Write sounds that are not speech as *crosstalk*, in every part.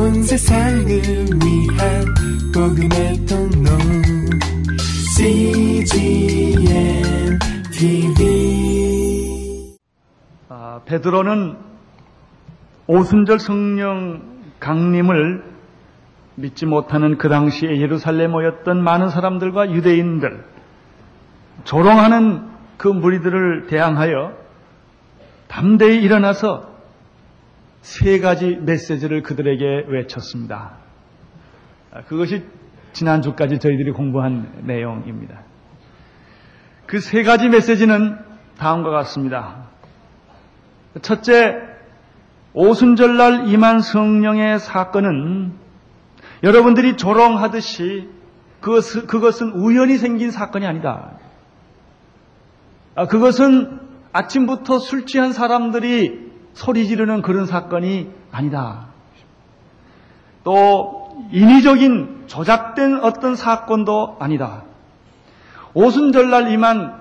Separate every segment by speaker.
Speaker 1: 온 세상을 위한 복음의 통로. CGM TV
Speaker 2: 아, 베드로는 오순절 성령 강림을 믿지 못하는 그 당시에 예루살렘에 모였던 많은 사람들과 유대인들, 조롱하는 그 무리들을 대항하여 담대히 일어나서 세 가지 메시지를 그들에게 외쳤습니다. 아, 그것이 지난주까지 저희들이 공부한 내용입니다. 그 세 가지 메시지는 다음과 같습니다. 첫째, 오순절날 임한 성령의 사건은 여러분들이 조롱하듯이 그것, 그것은 우연히 생긴 사건이 아니다. 아, 그것은 아침부터 술 취한 사람들이 소리 지르는 그런 사건이 아니다. 또 인위적인 조작된 어떤 사건도 아니다. 오순절날 임한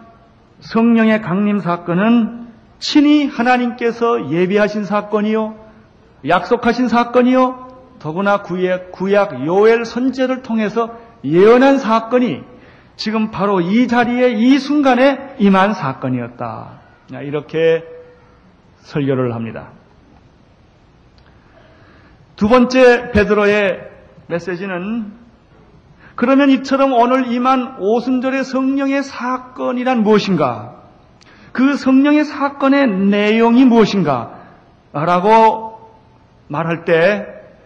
Speaker 2: 성령의 강림 사건은 친히 하나님께서 예비하신 사건이요, 약속하신 사건이요, 더구나 구약, 구약 요엘 선제를 통해서 예언한 사건이 지금 바로 이 자리에 이 순간에 임한 사건이었다. 이렇게 설교를 합니다. 두 번째 베드로의 메시지는 그러면 이처럼 오늘 임한 오순절의 성령의 사건이란 무엇인가? 그 성령의 사건의 내용이 무엇인가? 라고 말할 때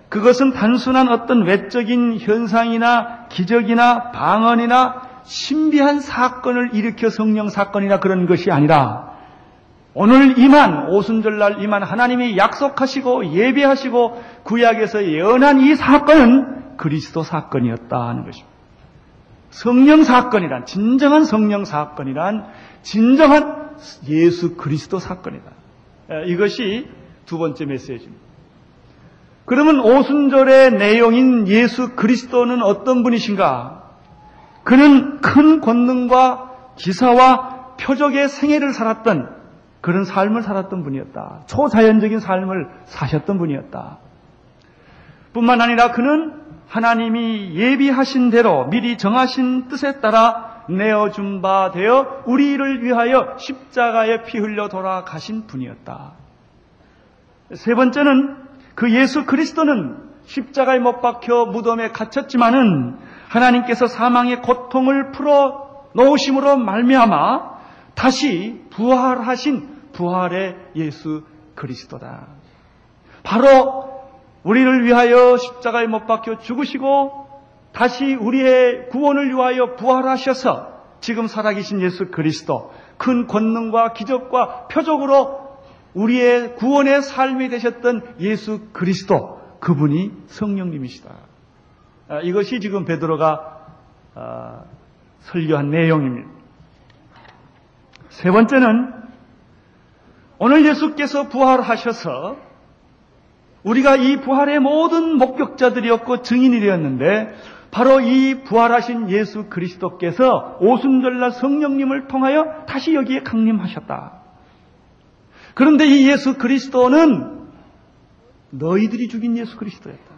Speaker 2: 그것은 단순한 어떤 외적인 현상이나 기적이나 방언이나 신비한 사건을 일으켜 성령 사건이나 그런 것이 아니라 오늘 이만 오순절날 이만 하나님이 약속하시고 예배하시고 구약에서 예언한 이 사건은 그리스도 사건이었다 하는 것입니다. 성령 사건이란 진정한 성령 사건이란 진정한 예수 그리스도 사건이다. 이것이 두 번째 메시지입니다. 그러면 오순절의 내용인 예수 그리스도는 어떤 분이신가? 그는 큰 권능과 기사와 표적의 생애를 살았던 그런 삶을 살았던 분이었다. 초자연적인 삶을 사셨던 분이었다. 뿐만 아니라 그는 하나님이 예비하신 대로 미리 정하신 뜻에 따라 내어준 바 되어 우리를 위하여 십자가에 피 흘려 돌아가신 분이었다. 세 번째는 그 예수 그리스도는 십자가에 못 박혀 무덤에 갇혔지만은 하나님께서 사망의 고통을 풀어 놓으심으로 말미암아 다시 부활하신 부활의 예수 그리스도다. 바로 우리를 위하여 십자가에 못 박혀 죽으시고 다시 우리의 구원을 위하여 부활하셔서 지금 살아계신 예수 그리스도 큰 권능과 기적과 표적으로 우리의 구원의 삶이 되셨던 예수 그리스도 그분이 성령님이시다. 아, 이것이 지금 베드로가 아, 설교한 내용입니다. 세 번째는 오늘 예수께서 부활하셔서 우리가 이 부활의 모든 목격자들이었고 증인이 되었는데 바로 이 부활하신 예수 그리스도께서 오순절날 성령님을 통하여 다시 여기에 강림하셨다. 그런데 이 예수 그리스도는 너희들이 죽인 예수 그리스도였다.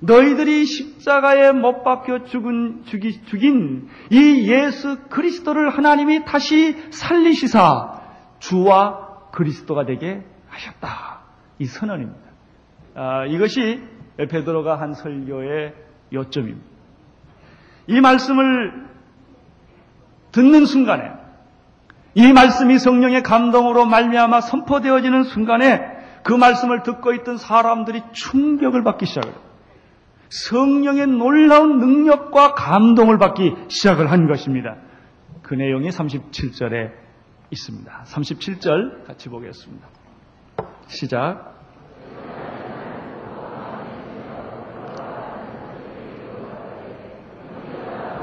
Speaker 2: 너희들이 십자가에 못 박혀 죽은, 죽이, 죽인 이 예수 그리스도를 하나님이 다시 살리시사 주와 그리스도가 되게 하셨다. 이 선언입니다. 아, 이것이 베드로가 한 설교의 요점입니다. 이 말씀을 듣는 순간에 이 말씀이 성령의 감동으로 말미암아 선포되어지는 순간에 그 말씀을 듣고 있던 사람들이 충격을 받기 시작해요. 성령의 놀라운 능력과 감동을 받기 시작을 한 것입니다. 그 내용이 37절에 있습니다. 37절 같이 보겠습니다. 시작.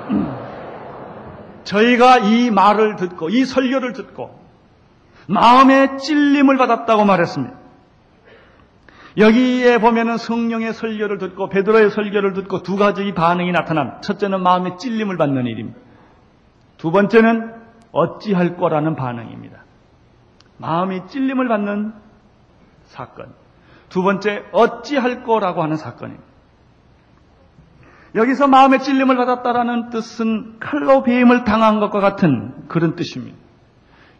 Speaker 2: *clears throat* 저희가 이 말을 듣고 이 설교를 듣고 마음의 찔림을 받았다고 말했습니다. 여기에 보면은 성령의 설교를 듣고 베드로의 설교를 듣고 두 가지 반응이 나타남. 첫째는 마음의 찔림을 받는 일입니다. 두 번째는 어찌할 거라는 반응입니다. 마음이 찔림을 받는 사건. 두 번째, 어찌할 거라고 하는 사건입니다. 여기서 마음의 찔림을 받았다라는 뜻은 칼로 배임을 당한 것과 같은 그런 뜻입니다.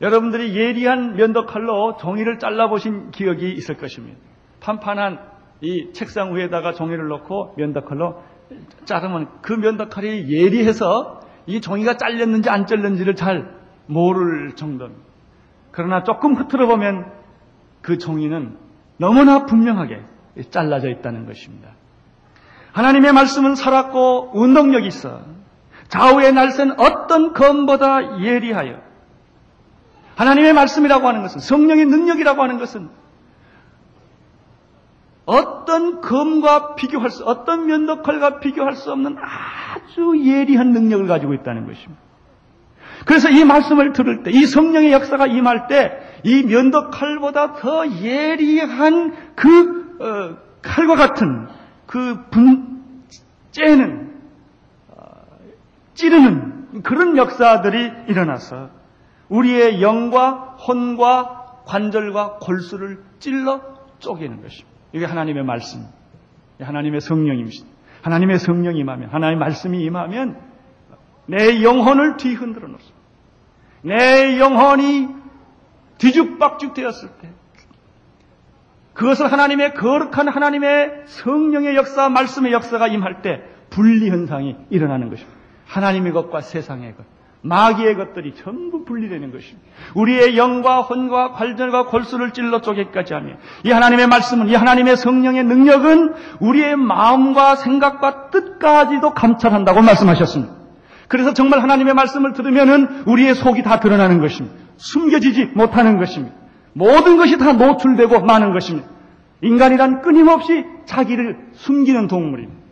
Speaker 2: 여러분들이 예리한 면도칼로 종이를 잘라보신 기억이 있을 것입니다. 판판한 이 책상 위에다가 종이를 놓고 면도칼로 자르면 그 면도칼이 예리해서 이 종이가 잘렸는지 안 잘렸는지를 잘 모를 정도입니다. 그러나 조금 흐트러 보면 그 종이는 너무나 분명하게 잘라져 있다는 것입니다. 하나님의 말씀은 살았고 운동력이 있어 좌우의 날선 어떤 검보다 예리하여 하나님의 말씀이라고 하는 것은 성령의 능력이라고 하는 것은 어떤 검과 비교할 수, 어떤 면도칼과 비교할 수 없는 아주 예리한 능력을 가지고 있다는 것입니다. 그래서 이 말씀을 들을 때, 이 성령의 역사가 임할 때, 이 면도 칼보다 더 예리한 그 어, 칼과 같은 그 분, 째는, 어, 찌르는 그런 역사들이 일어나서 우리의 영과 혼과 관절과 골수를 찔러 쪼개는 것입니다. 이게 하나님의 말씀, 하나님의 성령입니다. 하나님의 성령이 임하면, 하나님의 말씀이 임하면 내 영혼을 뒤흔들어 놓습니다. 내 영혼이 뒤죽박죽 되었을 때 그것을 하나님의 거룩한 하나님의 성령의 역사, 말씀의 역사가 임할 때 분리 현상이 일어나는 것입니다. 하나님의 것과 세상의 것, 마귀의 것들이 전부 분리되는 것입니다. 우리의 영과 혼과 관절과 골수를 찔러 쪼개까지 하며 이 하나님의 말씀은 이 하나님의 성령의 능력은 우리의 마음과 생각과 뜻까지도 감찰한다고 말씀하셨습니다. 그래서 정말 하나님의 말씀을 들으면은 우리의 속이 다 드러나는 것입니다. 숨겨지지 못하는 것입니다. 모든 것이 다 노출되고 마는 것입니다. 인간이란 끊임없이 자기를 숨기는 동물입니다.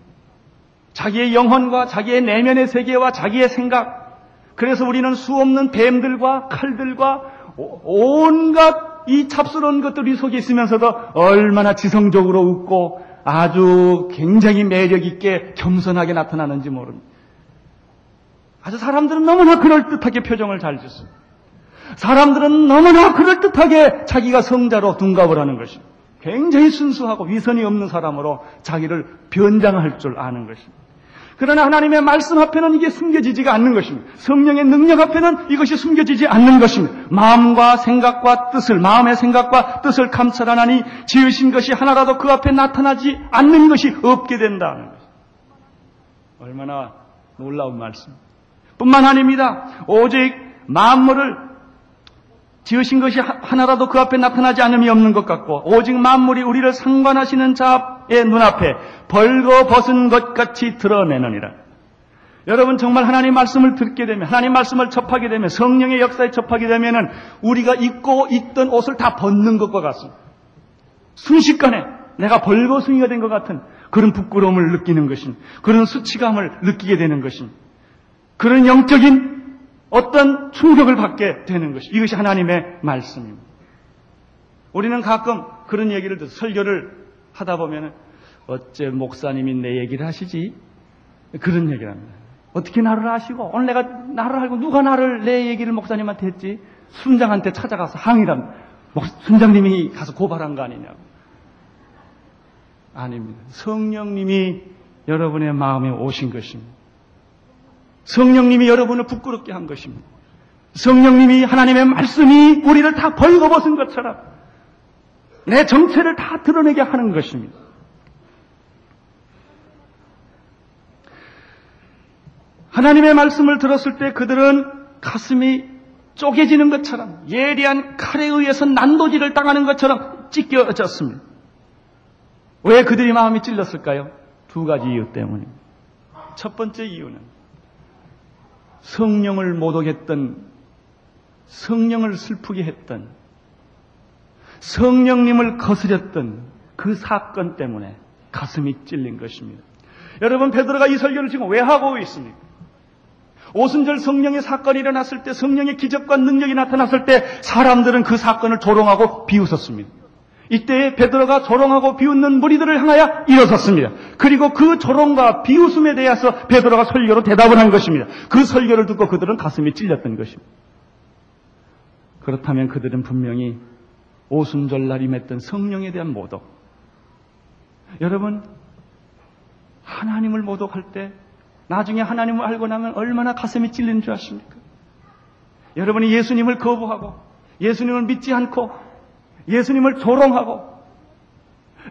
Speaker 2: 자기의 영혼과 자기의 내면의 세계와 자기의 생각. 그래서 우리는 수없는 뱀들과 칼들과 온갖 이 잡스러운 것들이 속에 있으면서도 얼마나 지성적으로 웃고 아주 굉장히 매력 있게 겸손하게 나타나는지 모릅니다. 아주 사람들은 너무나 그럴듯하게 표정을 잘 짓습니다. 사람들은 너무나 그럴듯하게 자기가 성자로 둔갑을 하는 것입니다. 굉장히 순수하고 위선이 없는 사람으로 자기를 변장할 줄 아는 것입니다. 그러나 하나님의 말씀 앞에는 이게 숨겨지지가 않는 것입니다. 성령의 능력 앞에는 이것이 숨겨지지 않는 것입니다. 마음과 생각과 뜻을, 마음의 생각과 뜻을 감찰하나니 지으신 것이 하나라도 그 앞에 나타나지 않는 것이 없게 된다는 것입니다. 얼마나 놀라운 말씀. 뿐만 아닙니다. 오직 만물을 지으신 것이 하나라도 그 앞에 나타나지 않음이 없는 것 같고 오직 만물이 우리를 상관하시는 자의 눈앞에 벌거벗은 것 같이 드러내느니라. 여러분 정말 하나님 말씀을 듣게 되면 하나님 말씀을 접하게 되면 성령의 역사에 접하게 되면은 우리가 입고 있던 옷을 다 벗는 것과 같습니다. 순식간에 내가 벌거숭이가 된 것 같은 그런 부끄러움을 느끼는 것입니다. 그런 수치감을 느끼게 되는 것입니다. 그런 영적인 어떤 충격을 받게 되는 것이 이것이 하나님의 말씀입니다. 우리는 가끔 그런 얘기를 듣 설교를 하다 보면 어째 목사님이 내 얘기를 하시지? 그런 얘기를 합니다. 어떻게 나를 아시고 오늘 내가 나를 알고 누가 나를 내 얘기를 목사님한테 했지? 순장한테 찾아가서 항의랍니다. 순장님이 가서 고발한 거 아니냐고. 아닙니다. 성령님이 여러분의 마음에 오신 것입니다. 성령님이 여러분을 부끄럽게 한 것입니다. 성령님이 하나님의 말씀이 우리를 다 벌거벗은 것처럼 내 정체를 다 드러내게 하는 것입니다. 하나님의 말씀을 들었을 때 그들은 가슴이 쪼개지는 것처럼 예리한 칼에 의해서 난도질을 당하는 것처럼 찢겨졌습니다. 왜 그들이 마음이 찔렸을까요? 두 가지 이유 때문입니다. 첫 번째 이유는 성령을 모독했던 성령을 슬프게 했던 성령님을 거스렸던 그 사건 때문에 가슴이 찔린 것입니다. 여러분 베드로가 이 설교를 지금 왜 하고 있습니까? 오순절 성령의 사건이 일어났을 때 성령의 기적과 능력이 나타났을 때 사람들은 그 사건을 조롱하고 비웃었습니다. 이때 베드로가 조롱하고 비웃는 무리들을 향하여 일어섰습니다. 그리고 그 조롱과 비웃음에 대해서 베드로가 설교로 대답을 한 것입니다. 그 설교를 듣고 그들은 가슴이 찔렸던 것입니다. 그렇다면 그들은 분명히 오순절날 임했던 성령에 대한 모독, 여러분, 하나님을 모독할 때 나중에 하나님을 알고 나면 얼마나 가슴이 찔리는 줄 아십니까? 여러분이 예수님을 거부하고 예수님을 믿지 않고 예수님을 조롱하고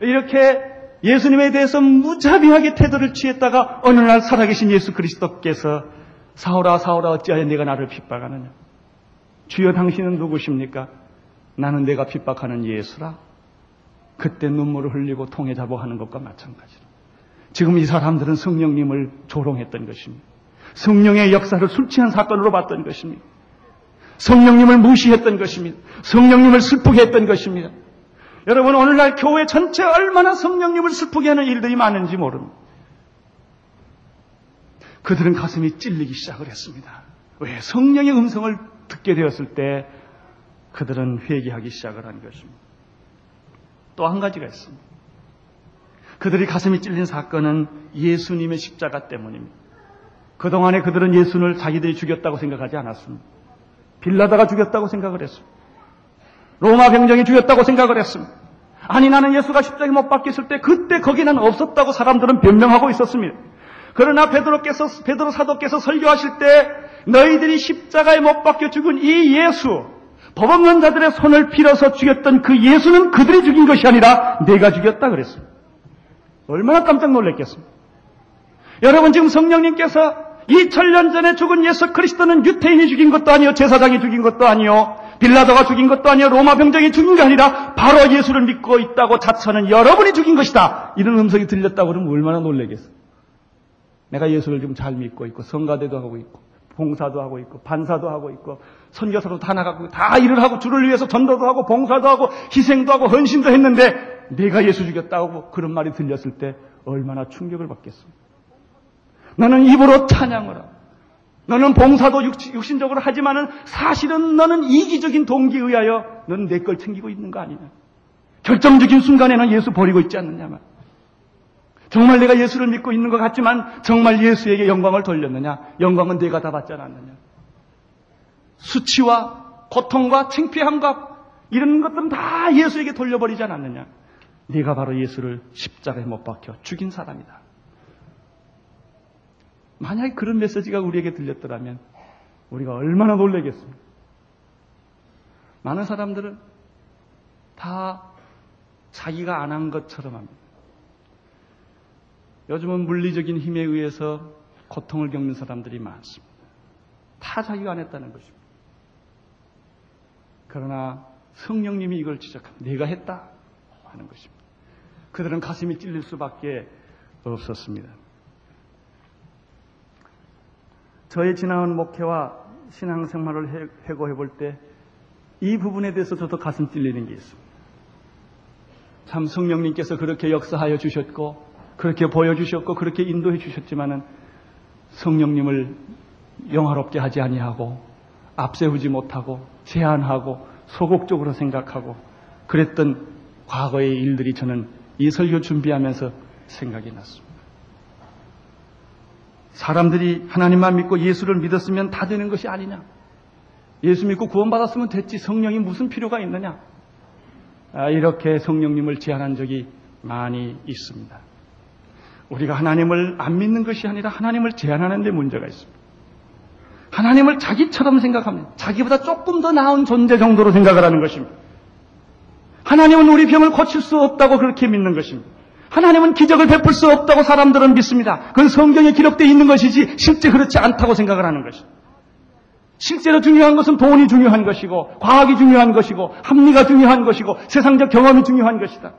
Speaker 2: 이렇게 예수님에 대해서 무자비하게 태도를 취했다가 어느 날 살아계신 예수 그리스도께서 사오라 사오라 어찌하여 내가 나를 핍박하느냐 주여 당신은 누구십니까? 나는 내가 핍박하는 예수라 그때 눈물을 흘리고 통에 잡아하는 것과 마찬가지로 지금 이 사람들은 성령님을 조롱했던 것입니다. 성령의 역사를 술 취한 사건으로 봤던 것입니다. 성령님을 무시했던 것입니다. 성령님을 슬프게 했던 것입니다. 여러분 오늘날 교회 전체 얼마나 성령님을 슬프게 하는 일들이 많은지 모릅니다. 그들은 가슴이 찔리기 시작을 했습니다. 왜? 성령의 음성을 듣게 되었을 때 그들은 회개하기 시작을 한 것입니다. 또 한 가지가 있습니다. 그들이 가슴이 찔린 사건은 예수님의 십자가 때문입니다. 그동안에 그들은 예수를 자기들이 죽였다고 생각하지 않았습니다. 빌라다가 죽였다고 생각을 했습니다. 로마 병정이 죽였다고 생각을 했습니다. 아니 나는 예수가 십자가에 못 박혔을 때 그때 거기는 없었다고 사람들은 변명하고 있었습니다. 그러나 베드로께서 베드로 사도께서 설교하실 때 너희들이 십자가에 못 박혀 죽은 이 예수 법업론자들의 손을 빌어서 죽였던 그 예수는 그들이 죽인 것이 아니라 내가 죽였다 그랬습니다. 얼마나 깜짝 놀랐겠습니까? 여러분 지금 성령님께서 2000년 전에 죽은 예수 그리스도는 유태인이 죽인 것도 아니요 제사장이 죽인 것도 아니요 빌라도가 죽인 것도 아니요 로마 병정이 죽인 게 아니라 바로 예수를 믿고 있다고 자처는 여러분이 죽인 것이다. 이런 음성이 들렸다고 그러면 얼마나 놀라겠어. 내가 예수를 지금 잘 믿고 있고 성가대도 하고 있고 봉사도 하고 있고 반사도 하고 있고 선교사도 다 나가고 다 일을 하고 주를 위해서 전도도 하고 봉사도 하고 희생도 하고 헌신도 했는데 내가 예수 죽였다고 그런 말이 들렸을 때 얼마나 충격을 받겠습니까? 너는 입으로 찬양을 하고 너는 봉사도 육신적으로 하지만은 사실은 너는 이기적인 동기에 의하여 너는 내 걸 챙기고 있는 거 아니냐. 결정적인 순간에는 예수 버리고 있지 않느냐 말. 정말 내가 예수를 믿고 있는 것 같지만 정말 예수에게 영광을 돌렸느냐? 영광은 내가 다 받지 않았느냐? 수치와 고통과 창피함과 이런 것들은 다 예수에게 돌려버리지 않았느냐? 네가 바로 예수를 십자가에 못 박혀 죽인 사람이다. 만약에 그런 메시지가 우리에게 들렸더라면 우리가 얼마나 놀라겠습니까? 많은 사람들은 다 자기가 안 한 것처럼 합니다. 요즘은 물리적인 힘에 의해서 고통을 겪는 사람들이 많습니다. 다 자기가 안 했다는 것입니다. 그러나 성령님이 이걸 지적합니다. 내가 했다 하는 것입니다. 그들은 가슴이 찔릴 수밖에 없었습니다. 저의 지나온 목회와 신앙생활을 회고해 볼 때 이 부분에 대해서 저도 가슴 찔리는 게 있습니다. 참 성령님께서 그렇게 역사하여 주셨고 그렇게 보여주셨고 그렇게 인도해 주셨지만은 성령님을 영화롭게 하지 아니하고 앞세우지 못하고 제한하고 소극적으로 생각하고 그랬던 과거의 일들이 저는 이 설교 준비하면서 생각이 났습니다. 사람들이 하나님만 믿고 예수를 믿었으면 다 되는 것이 아니냐? 예수 믿고 구원받았으면 됐지 성령이 무슨 필요가 있느냐? 아, 이렇게 성령님을 제안한 적이 많이 있습니다. 우리가 하나님을 안 믿는 것이 아니라 하나님을 제안하는 데 문제가 있습니다. 하나님을 자기처럼 생각합니다. 자기보다 조금 더 나은 존재 정도로 생각을 하는 것입니다. 하나님은 우리 병을 고칠 수 없다고 그렇게 믿는 것입니다. 하나님은 기적을 베풀 수 없다고 사람들은 믿습니다. 그건 성경에 기록되어 있는 것이지 실제 그렇지 않다고 생각을 하는 것입니다. 실제로 중요한 것은 돈이 중요한 것이고 과학이 중요한 것이고 합리가 중요한 것이고 세상적 경험이 중요한 것이다.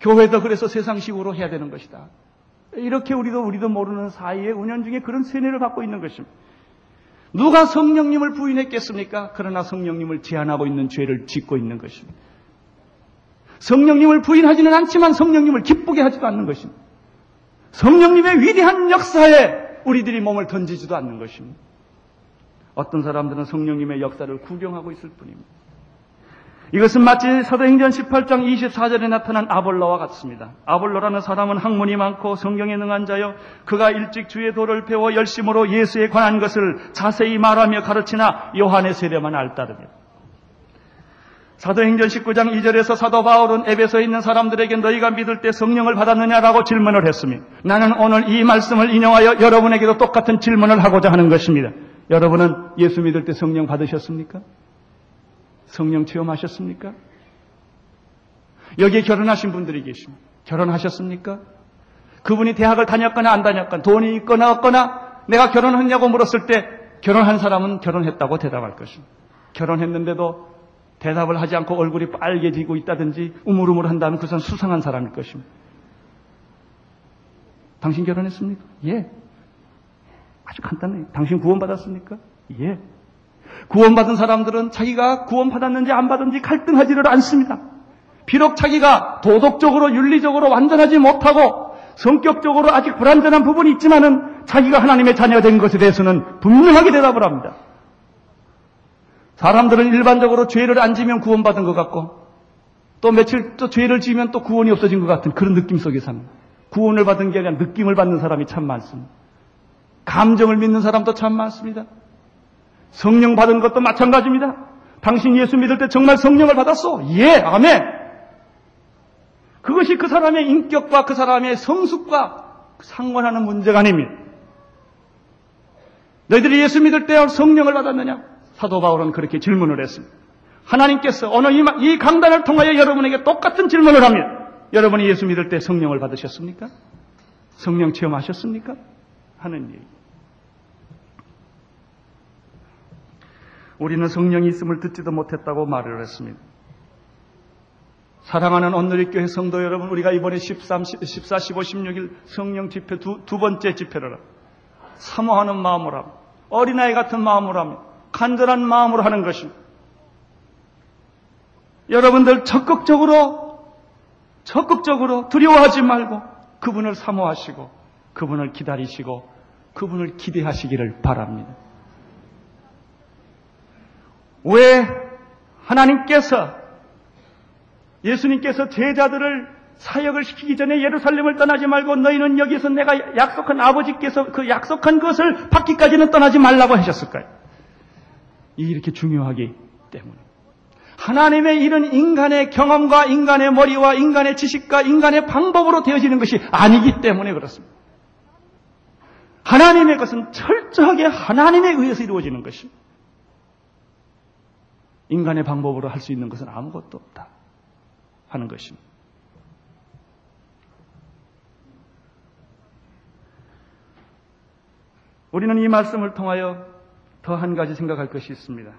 Speaker 2: 교회도 그래서 세상식으로 해야 되는 것이다. 이렇게 우리도 우리도 모르는 사이에 운연 중에 그런 세뇌를 받고 있는 것입니다. 누가 성령님을 부인했겠습니까? 그러나 성령님을 제한하고 있는 죄를 짓고 있는 것입니다. 성령님을 부인하지는 않지만 성령님을 기쁘게 하지도 않는 것입니다. 성령님의 위대한 역사에 우리들이 몸을 던지지도 않는 것입니다. 어떤 사람들은 성령님의 역사를 구경하고 있을 뿐입니다. 이것은 마치 사도행전 18장 24절에 나타난 아볼로와 같습니다. 아볼로라는 사람은 학문이 많고 성경에 능한 자여 그가 일찍 주의 도를 배워 열심으로 예수에 관한 것을 자세히 말하며 가르치나 요한의 세례만 알따르며 사도행전 19장 2절에서 사도 바울은 에베소에 있는 사람들에게 너희가 믿을 때 성령을 받았느냐라고 질문을 했으며 나는 오늘 이 말씀을 인용하여 여러분에게도 똑같은 질문을 하고자 하는 것입니다. 여러분은 예수 믿을 때 성령 받으셨습니까? 성령 체험하셨습니까? 여기에 결혼하신 분들이 계십니다. 결혼하셨습니까? 그분이 대학을 다녔거나 안 다녔거나 돈이 있거나 없거나 내가 결혼했냐고 물었을 때 결혼한 사람은 결혼했다고 대답할 것입니다. 결혼했는데도 대답을 하지 않고 얼굴이 빨개지고 있다든지 우물우물 한다면 그것은 수상한 사람일 것입니다. 당신 결혼했습니까? 예. 아주 간단해요. 당신 구원받았습니까? 예. 구원받은 사람들은 자기가 구원받았는지 안 받은지 갈등하지를 않습니다. 비록 자기가 도덕적으로 윤리적으로 완전하지 못하고 성격적으로 아직 불완전한 부분이 있지만은 자기가 하나님의 자녀가 된 것에 대해서는 분명하게 대답을 합니다. 사람들은 일반적으로 죄를 안 지면 구원받은 것 같고 또 며칠 또 죄를 지면 또 구원이 없어진 것 같은 그런 느낌 속에 삽니다. 구원을 받은 게 아니라 느낌을 받는 사람이 참 많습니다. 감정을 믿는 사람도 참 많습니다. 성령 받은 것도 마찬가지입니다. 당신 예수 믿을 때 정말 성령을 받았어? 예, 아멘. 그것이 그 사람의 인격과 그 사람의 성숙과 상관하는 문제가 아닙니다. 너희들이 예수 믿을 때 성령을 받았느냐? 사도 바울은 그렇게 질문을 했습니다. 하나님께서 오늘 이 강단을 통하여 여러분에게 똑같은 질문을 합니다. 여러분이 예수 믿을 때 성령을 받으셨습니까? 성령 체험하셨습니까? 하는 얘기. 우리는 성령이 있음을 듣지도 못했다고 말을 했습니다. 사랑하는 온누리 교회 성도 여러분, 우리가 이번에 13, 14, 15, 16일 성령 집회 두, 두 번째 집회를 사모하는 마음으로 하며 어린아이 같은 마음으로 하며 간절한 마음으로 하는 것입니다. 여러분들 적극적으로, 적극적으로 두려워하지 말고 그분을 사모하시고 그분을 기다리시고 그분을 기대하시기를 바랍니다. 왜 하나님께서 예수님께서 제자들을 사역을 시키기 전에 예루살렘을 떠나지 말고 너희는 여기서 내가 약속한 아버지께서 그 약속한 것을 받기까지는 떠나지 말라고 하셨을까요? 이렇게 중요하기 때문에. 하나님의 일은 인간의 경험과 인간의 머리와 인간의 지식과 인간의 방법으로 되어지는 것이 아니기 때문에 그렇습니다. 하나님의 것은 철저하게 하나님에 의해서 이루어지는 것입니다. 인간의 방법으로 할 수 있는 것은 아무것도 없다 하는 것입니다. 우리는 이 말씀을 통하여 더 한 가지 생각할 것이 있습니다.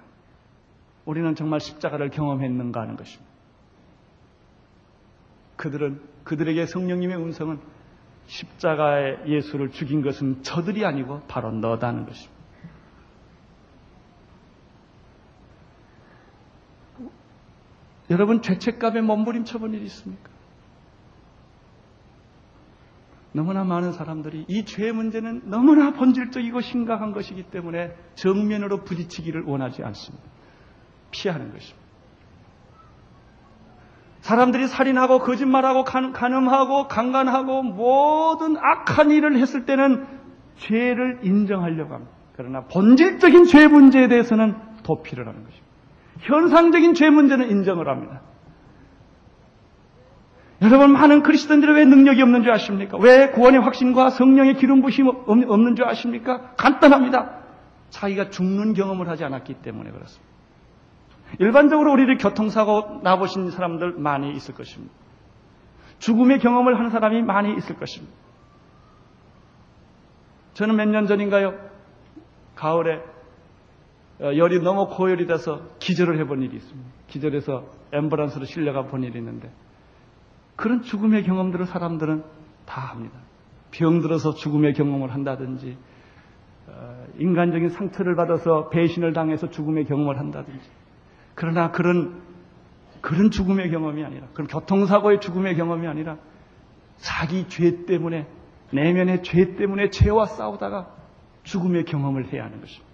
Speaker 2: 우리는 정말 십자가를 경험했는가 하는 것입니다. 그들은, 그들에게 성령님의 음성은 십자가의 예수를 죽인 것은 저들이 아니고 바로 너다는 것입니다. 여러분 죄책감에 몸부림쳐 본 일이 있습니까? 너무나 많은 사람들이 이 죄 문제는 너무나 본질적이고 심각한 것이기 때문에 정면으로 부딪히기를 원하지 않습니다. 피하는 것입니다. 사람들이 살인하고 거짓말하고 간 음하고 강간하고 모든 악한 일을 했을 때는 죄를 인정하려고 합니다. 그러나 본질적인 죄 문제에 대해서는 도피를 하는 것입니다. 현상적인 죄 문제는 인정을 합니다. 여러분 많은 그리스도인들이 왜 능력이 없는 줄 아십니까? 왜 구원의 확신과 성령의 기름 부심 없는 줄 아십니까? 간단합니다. 자기가 죽는 경험을 하지 않았기 때문에 그렇습니다. 일반적으로 우리를 교통사고 나보신 사람들 많이 있을 것입니다. 죽음의 경험을 하는 사람이 많이 있을 것입니다. 저는 몇 년 전인가요? 가을에 어, 열이 너무 고열이 돼서 기절을 해본 일이 있습니다. 기절해서 앰뷸런스로 실려가 본 일이 있는데 그런 죽음의 경험들을 사람들은 다 합니다. 병 들어서 죽음의 경험을 한다든지, 어, 인간적인 상처를 받아서 배신을 당해서 죽음의 경험을 한다든지. 그러나 그런, 그런 죽음의 경험이 아니라, 그런 교통사고의 죽음의 경험이 아니라, 자기 죄 때문에, 내면의 죄 때문에 죄와 싸우다가 죽음의 경험을 해야 하는 것입니다.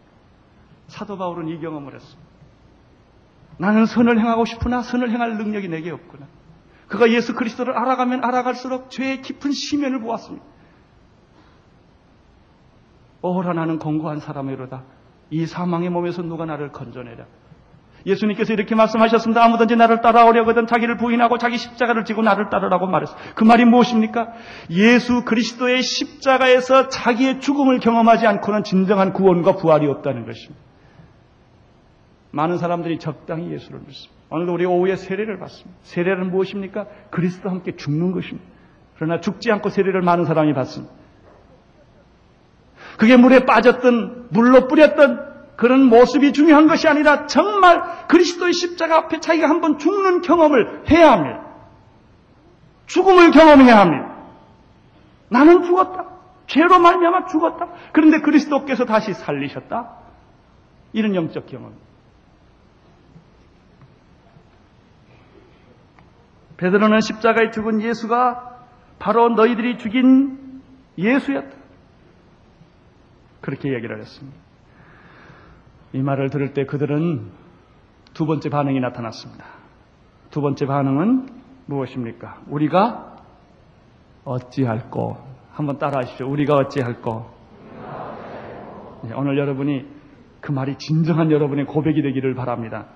Speaker 2: 사도 바울은 이 경험을 했습니다. 나는 선을 행하고 싶으나 선을 행할 능력이 내게 없구나. 그가 예수 그리스도를 알아가면 알아갈수록 죄의 깊은 심연을 보았습니다. 오라 나는 공고한 사람이로다. 이 사망의 몸에서 누가 나를 건져내랴. 예수님께서 이렇게 말씀하셨습니다. 아무든지 나를 따라오려거든 자기를 부인하고 자기 십자가를 지고 나를 따르라고 말했어요. 그 말이 무엇입니까? 예수 그리스도의 십자가에서 자기의 죽음을 경험하지 않고는 진정한 구원과 부활이 없다는 것입니다. 많은 사람들이 적당히 예수를 믿습니다. 오늘도 우리 오후에 세례를 받습니다. 세례는 무엇입니까? 그리스도와 함께 죽는 것입니다. 그러나 죽지 않고 세례를 많은 사람이 받습니다. 그게 물에 빠졌던 물로 뿌렸던 그런 모습이 중요한 것이 아니라 정말 그리스도의 십자가 앞에 자기가 한번 죽는 경험을 해야 합니다. 죽음을 경험해야 합니다. 나는 죽었다. 죄로 말미암아 죽었다. 그런데 그리스도께서 다시 살리셨다. 이런 영적 경험. 베드로는 십자가에 죽은 예수가 바로 너희들이 죽인 예수였다. 그렇게 얘기를 했습니다. 이 말을 들을 때 그들은 두 번째 반응이 나타났습니다. 두 번째 반응은 무엇입니까? 우리가 어찌할꼬? 한번 따라 하십시오. 우리가 어찌할꼬? 네, 오늘 여러분이 그 말이 진정한 여러분의 고백이 되기를 바랍니다.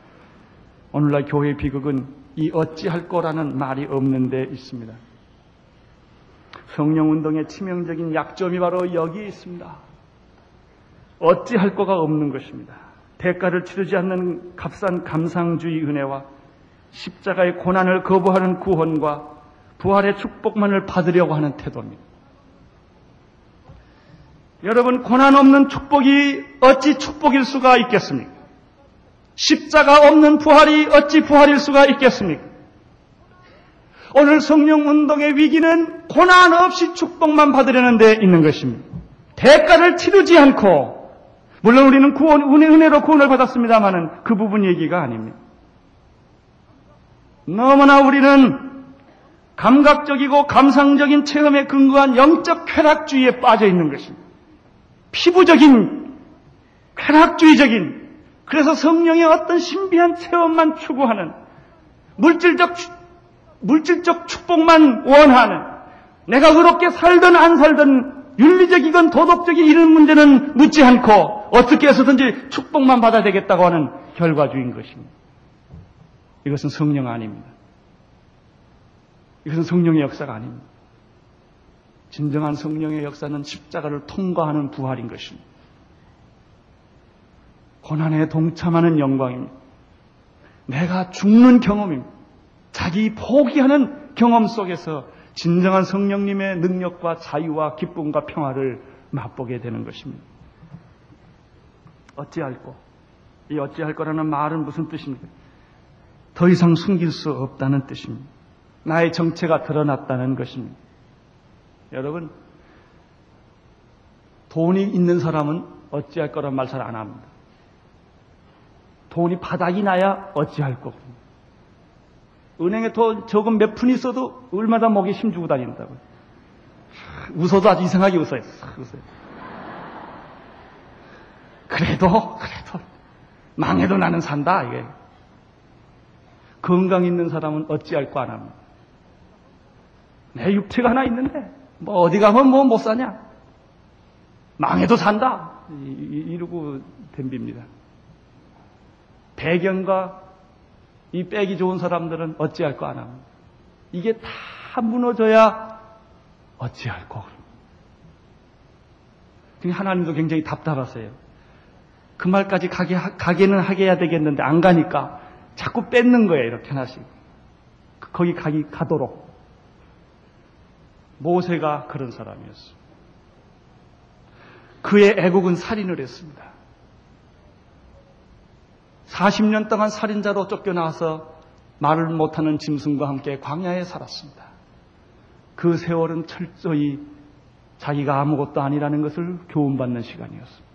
Speaker 2: 오늘날 교회 비극은 이 어찌할 거라는 말이 없는 데 있습니다. 성령 운동의 치명적인 약점이 바로 여기에 있습니다. 어찌할 거가 없는 것입니다. 대가를 치르지 않는 값싼 감상주의 은혜와 십자가의 고난을 거부하는 구원과 부활의 축복만을 받으려고 하는 태도입니다. 여러분, 고난 없는 축복이 어찌 축복일 수가 있겠습니까? 십자가 없는 부활이 어찌 부활일 수가 있겠습니까? 오늘 성령 운동의 위기는 고난 없이 축복만 받으려는 데 있는 것입니다. 대가를 치르지 않고 물론 우리는 구원, 은혜, 은혜로 구원을 받았습니다만은 그 부분 얘기가 아닙니다. 너무나 우리는 감각적이고 감상적인 체험에 근거한 영적 쾌락주의에 빠져 있는 것입니다. 피부적인 쾌락주의적인 그래서 성령의 어떤 신비한 체험만 추구하는 물질적 물질적 축복만 원하는 내가 그렇게 살든 안 살든 윤리적이건 도덕적인 이런 문제는 묻지 않고 어떻게 해서든지 축복만 받아야 되겠다고 하는 결과주의인 것입니다. 이것은 성령 아닙니다. 이것은 성령의 역사가 아닙니다. 진정한 성령의 역사는 십자가를 통과하는 부활인 것입니다. 고난에 동참하는 영광입니다. 내가 죽는 경험입니다. 자기 포기하는 경험 속에서 진정한 성령님의 능력과 자유와 기쁨과 평화를 맛보게 되는 것입니다. 어찌할 거? 이 어찌할 거라는 말은 무슨 뜻입니까? 더 이상 숨길 수 없다는 뜻입니다. 나의 정체가 드러났다는 것입니다. 여러분, 돈이 있는 사람은 어찌할 거란 말 잘 안 합니다. 돈이 바닥이 나야 어찌할 거고. 은행에 더 적은 몇 푼 있어도 얼마나 목에 힘주고 다닌다고. 웃어도 아주 이상하게 웃어요. 웃어요. 그래도, 그래도, 망해도 나는 산다, 이게. 건강 있는 사람은 어찌할 거 안 합니다. 내 육체가 하나 있는데, 뭐 어디 가면 뭐 못 사냐? 망해도 산다. 이러고 덤빕니다. 배경과 이 빼기 좋은 사람들은 어찌할 거 안 합니다. 이게 다 무너져야 어찌할 거. 하나님도 굉장히 답답하세요. 그 말까지 가게, 가게는 하게 해야 되겠는데 안 가니까 자꾸 뺏는 거예요. 이렇게 하나씩. 거기 가기, 가도록. 모세가 그런 사람이었어요. 그의 애국은 살인을 했습니다. 40년 동안 살인자로 쫓겨나와서 말을 못하는 짐승과 함께 광야에 살았습니다. 그 세월은 철저히 자기가 아무것도 아니라는 것을 교훈받는 시간이었습니다.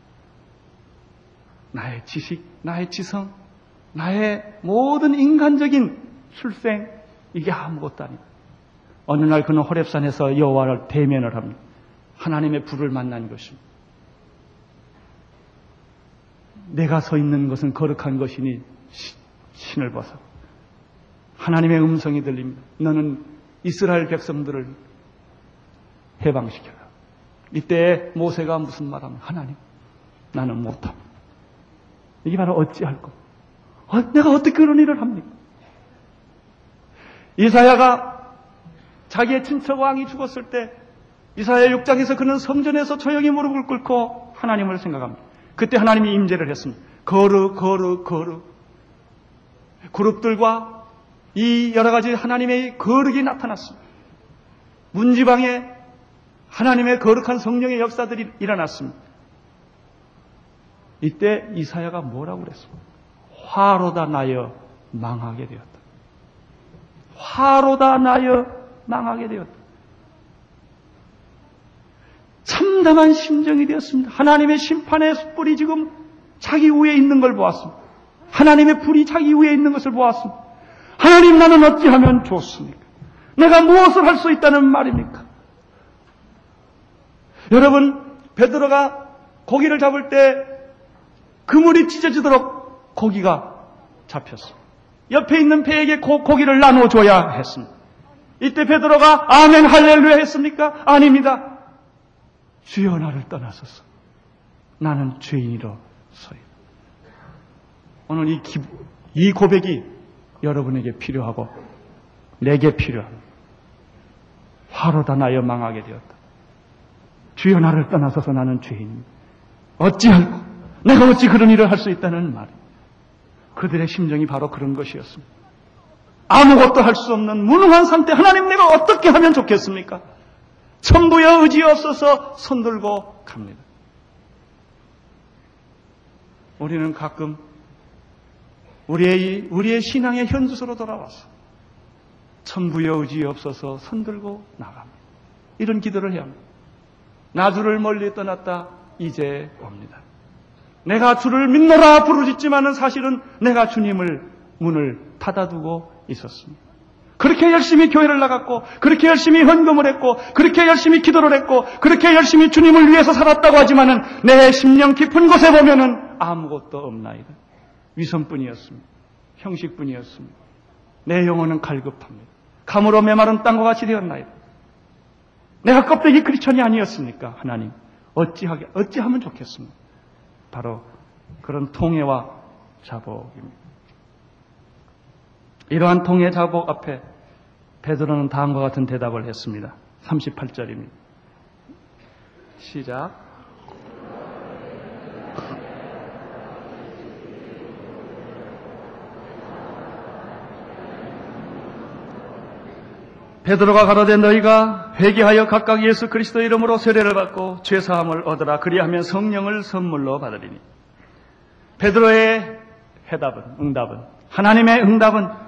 Speaker 2: 나의 지식, 나의 지성, 나의 모든 인간적인 출생, 이게 아무것도 아니다. 어느 날 그는 호랩산에서 여호와를 대면을 합니다. 하나님의 불을 만난 것입니다. 내가 서 있는 것은 거룩한 것이니 신을 벗어. 하나님의 음성이 들립니다. 너는 이스라엘 백성들을 해방시켜라. 이때 모세가 무슨 말하면 하나님 나는 못합니다. 이게 바로 어찌할 것. 어, 내가 어떻게 그런 일을 합니까? 이사야가 자기의 친척 왕이 죽었을 때 이사야 6장에서 그는 성전에서 조용히 무릎을 꿇고 하나님을 생각합니다. 그때 하나님이 임재를 했습니다. 거룩, 거룩, 거룩. 그룹들과 이 여러 가지 하나님의 거룩이 나타났습니다. 문지방에 하나님의 거룩한 성령의 역사들이 일어났습니다. 이때 이사야가 뭐라고 그랬습니까? 화로다 나여 망하게 되었다. 화로다 나여 망하게 되었다. 참담한 심정이 되었습니다. 하나님의 심판의 숯불이 지금 자기 위에 있는 걸 보았습니다. 하나님의 불이 자기 위에 있는 것을 보았습니다. 하나님 나는 어찌하면 좋습니까? 내가 무엇을 할 수 있다는 말입니까? 여러분 베드로가 고기를 잡을 때 그물이 찢어지도록 고기가 잡혔어. 옆에 있는 배에게 고, 고기를 나눠줘야 했습니다. 이때 베드로가 아멘 할렐루야 했습니까? 아닙니다. 주여 나를 떠나소서. 나는 죄인이로서요. 오늘 이, 기, 이 고백이 여러분에게 필요하고 내게 필요합니다. 화로다 나여 망하게 되었다. 주여 나를 떠나서서 나는 죄인입니다. 어찌할고 내가 어찌 그런 일을 할 수 있다는 말. 그들의 심정이 바로 그런 것이었습니다. 아무것도 할 수 없는 무능한 상태 하나님 내가 어떻게 하면 좋겠습니까? 천부여 의지 없어서 손들고 갑니다. 우리는 가끔 우리의, 우리의 신앙의 현주소로 돌아와서 천부여 의지 없어서 손들고 나갑니다. 이런 기도를 해야 합니다. 나 주를 멀리 떠났다 이제 옵니다. 내가 주를 믿노라 부르짖지만은 사실은 내가 주님을 문을 닫아두고 있었습니다. 그렇게 열심히 교회를 나갔고, 그렇게 열심히 헌금을 했고, 그렇게 열심히 기도를 했고, 그렇게 열심히 주님을 위해서 살았다고 하지만은 내 심령 깊은 곳에 보면은 아무것도 없나이다. 위선뿐이었습니다. 형식뿐이었습니다. 내 영혼은 갈급합니다. 감으로 메마른 땅과 같이 되었나이다. 내가 껍데기 크리천이 아니었습니까? 하나님. 어찌하게, 어찌하면 좋겠습니까? 바로 그런 통해와 자복입니다. 이러한 통해 자복 앞에 베드로는 다음과 같은 대답을 했습니다. 38절입니다. 시작. 베드로가 가로되 너희가 회개하여 각각 예수 그리스도 이름으로 세례를 받고 죄 사함을 얻으라 그리하면 성령을 선물로 받으리니 베드로의 해답은 응답은 하나님의 응답은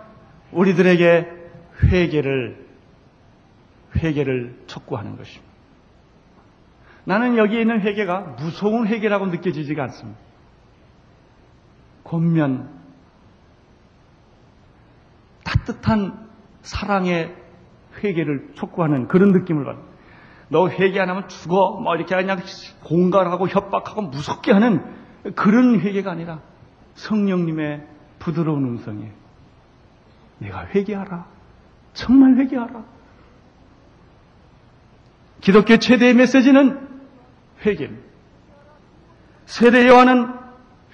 Speaker 2: 우리들에게 회개를 회개를 촉구하는 것입니다. 나는 여기에 있는 회개가 무서운 회개라고 느껴지지가 않습니다. 권면 따뜻한 사랑의 회개를 촉구하는 그런 느낌을 받는. 너 회개 안 하면 죽어. 뭐 이렇게 그냥 공갈하고 협박하고 무섭게 하는 그런 회개가 아니라 성령님의 부드러운 음성에 내가 회개하라. 정말 회개하라. 기독교 최대의 메시지는 회개입니다. 세대 요한은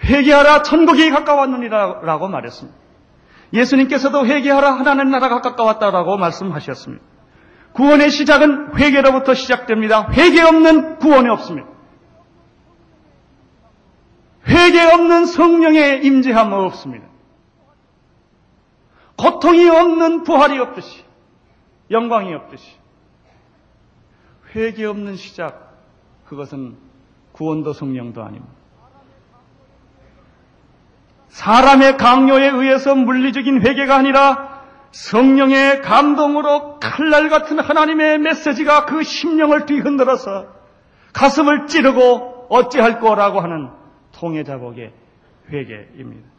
Speaker 2: 회개하라 천국이 가까웠느니라고 말했습니다. 예수님께서도 회개하라 하나님 나라가 가까웠다라고 말씀하셨습니다. 구원의 시작은 회개로부터 시작됩니다. 회개 없는 구원이 없습니다. 회개 없는 성령의 임재함 없습니다. 고통이 없는 부활이 없듯이 영광이 없듯이 회개 없는 시작 그것은 구원도 성령도 아닙니다. 사람의 강요에 의해서 물리적인 회개가 아니라 성령의 감동으로 칼날 같은 하나님의 메시지가 그 심령을 뒤흔들어서 가슴을 찌르고 어찌할 거라고 하는 통해자복의 회개입니다.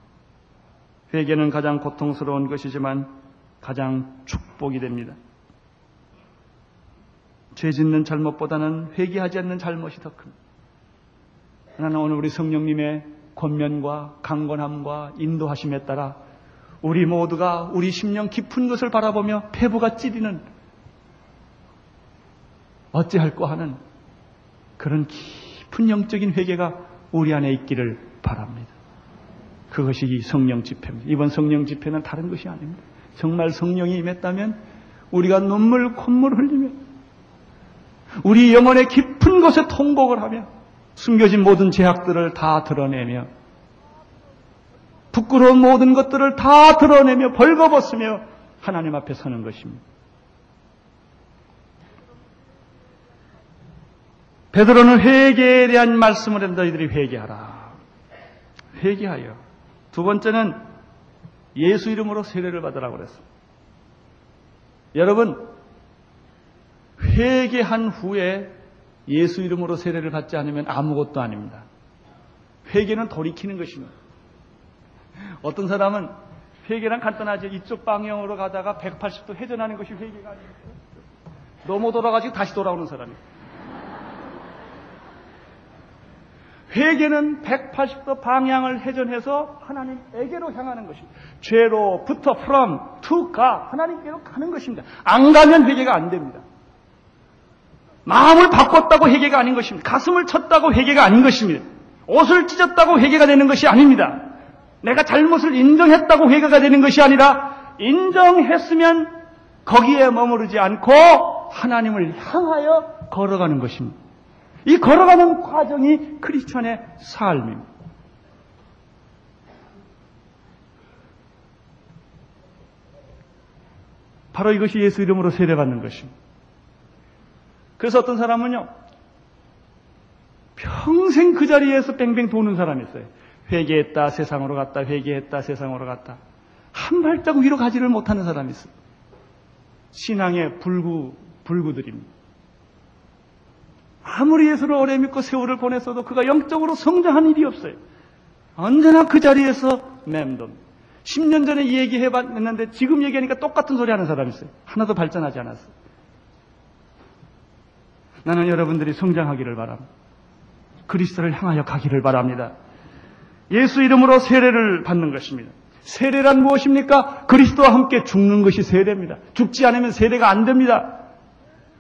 Speaker 2: 회개는 가장 고통스러운 것이지만 가장 축복이 됩니다. 죄 짓는 잘못보다는 회개하지 않는 잘못이 더 큽니다. 하나는 오늘 우리 성령님의 권면과 강건함과 인도하심에 따라 우리 모두가 우리 심령 깊은 것을 바라보며 폐부가 찌리는 어찌할꼬 하는 그런 깊은 영적인 회개가 우리 안에 있기를 바랍니다. 그것이 이 성령 집회입니다. 이번 성령 집회는 다른 것이 아닙니다. 정말 성령이 임했다면 우리가 눈물, 콧물 흘리며 우리 영혼의 깊은 곳에 통곡을 하며 숨겨진 모든 죄악들을 다 드러내며 부끄러운 모든 것들을 다 드러내며 벌거벗으며 하나님 앞에 서는 것입니다. 베드로는 회개에 대한 말씀을 했 너희들이 회개하라. 회개하여. 두 번째는 예수 이름으로 세례를 받으라고 그랬습니다. 여러분, 회개한 후에 예수 이름으로 세례를 받지 않으면 아무것도 아닙니다. 회개는 돌이키는 것입니다. 어떤 사람은 회개란 간단하죠. 이쪽 방향으로 가다가 180도 회전하는 것이 회개가 아니에요. 넘어 돌아가지고 다시 돌아오는 사람이에요. 회개는 180도 방향을 회전해서 하나님에게로 향하는 것입니다. 죄로부터 from to God 하나님께로 가는 것입니다. 안 가면 회개가 안 됩니다. 마음을 바꿨다고 회개가 아닌 것입니다. 가슴을 쳤다고 회개가 아닌 것입니다. 옷을 찢었다고 회개가 되는 것이 아닙니다. 내가 잘못을 인정했다고 회개가 되는 것이 아니라 인정했으면 거기에 머무르지 않고 하나님을 향하여 걸어가는 것입니다. 이 걸어가는 과정이 크리스천의 삶입니다. 바로 이것이 예수 이름으로 세례받는 것입니다. 그래서 어떤 사람은요, 평생 그 자리에서 뺑뺑 도는 사람이 있어요. 회개했다, 세상으로 갔다, 회개했다, 세상으로 갔다. 한 발자국 위로 가지를 못하는 사람이 있어요. 신앙의 불구, 불구들입니다. 아무리 예수를 오래 믿고 세월을 보냈어도 그가 영적으로 성장한 일이 없어요. 언제나 그 자리에서 맴돈. 10년 전에 이 얘기 해봤는데 지금 얘기하니까 똑같은 소리 하는 사람이 있어요. 하나도 발전하지 않았어요. 나는 여러분들이 성장하기를 바랍니다. 그리스도를 향하여 가기를 바랍니다. 예수 이름으로 세례를 받는 것입니다. 세례란 무엇입니까? 그리스도와 함께 죽는 것이 세례입니다. 죽지 않으면 세례가 안 됩니다.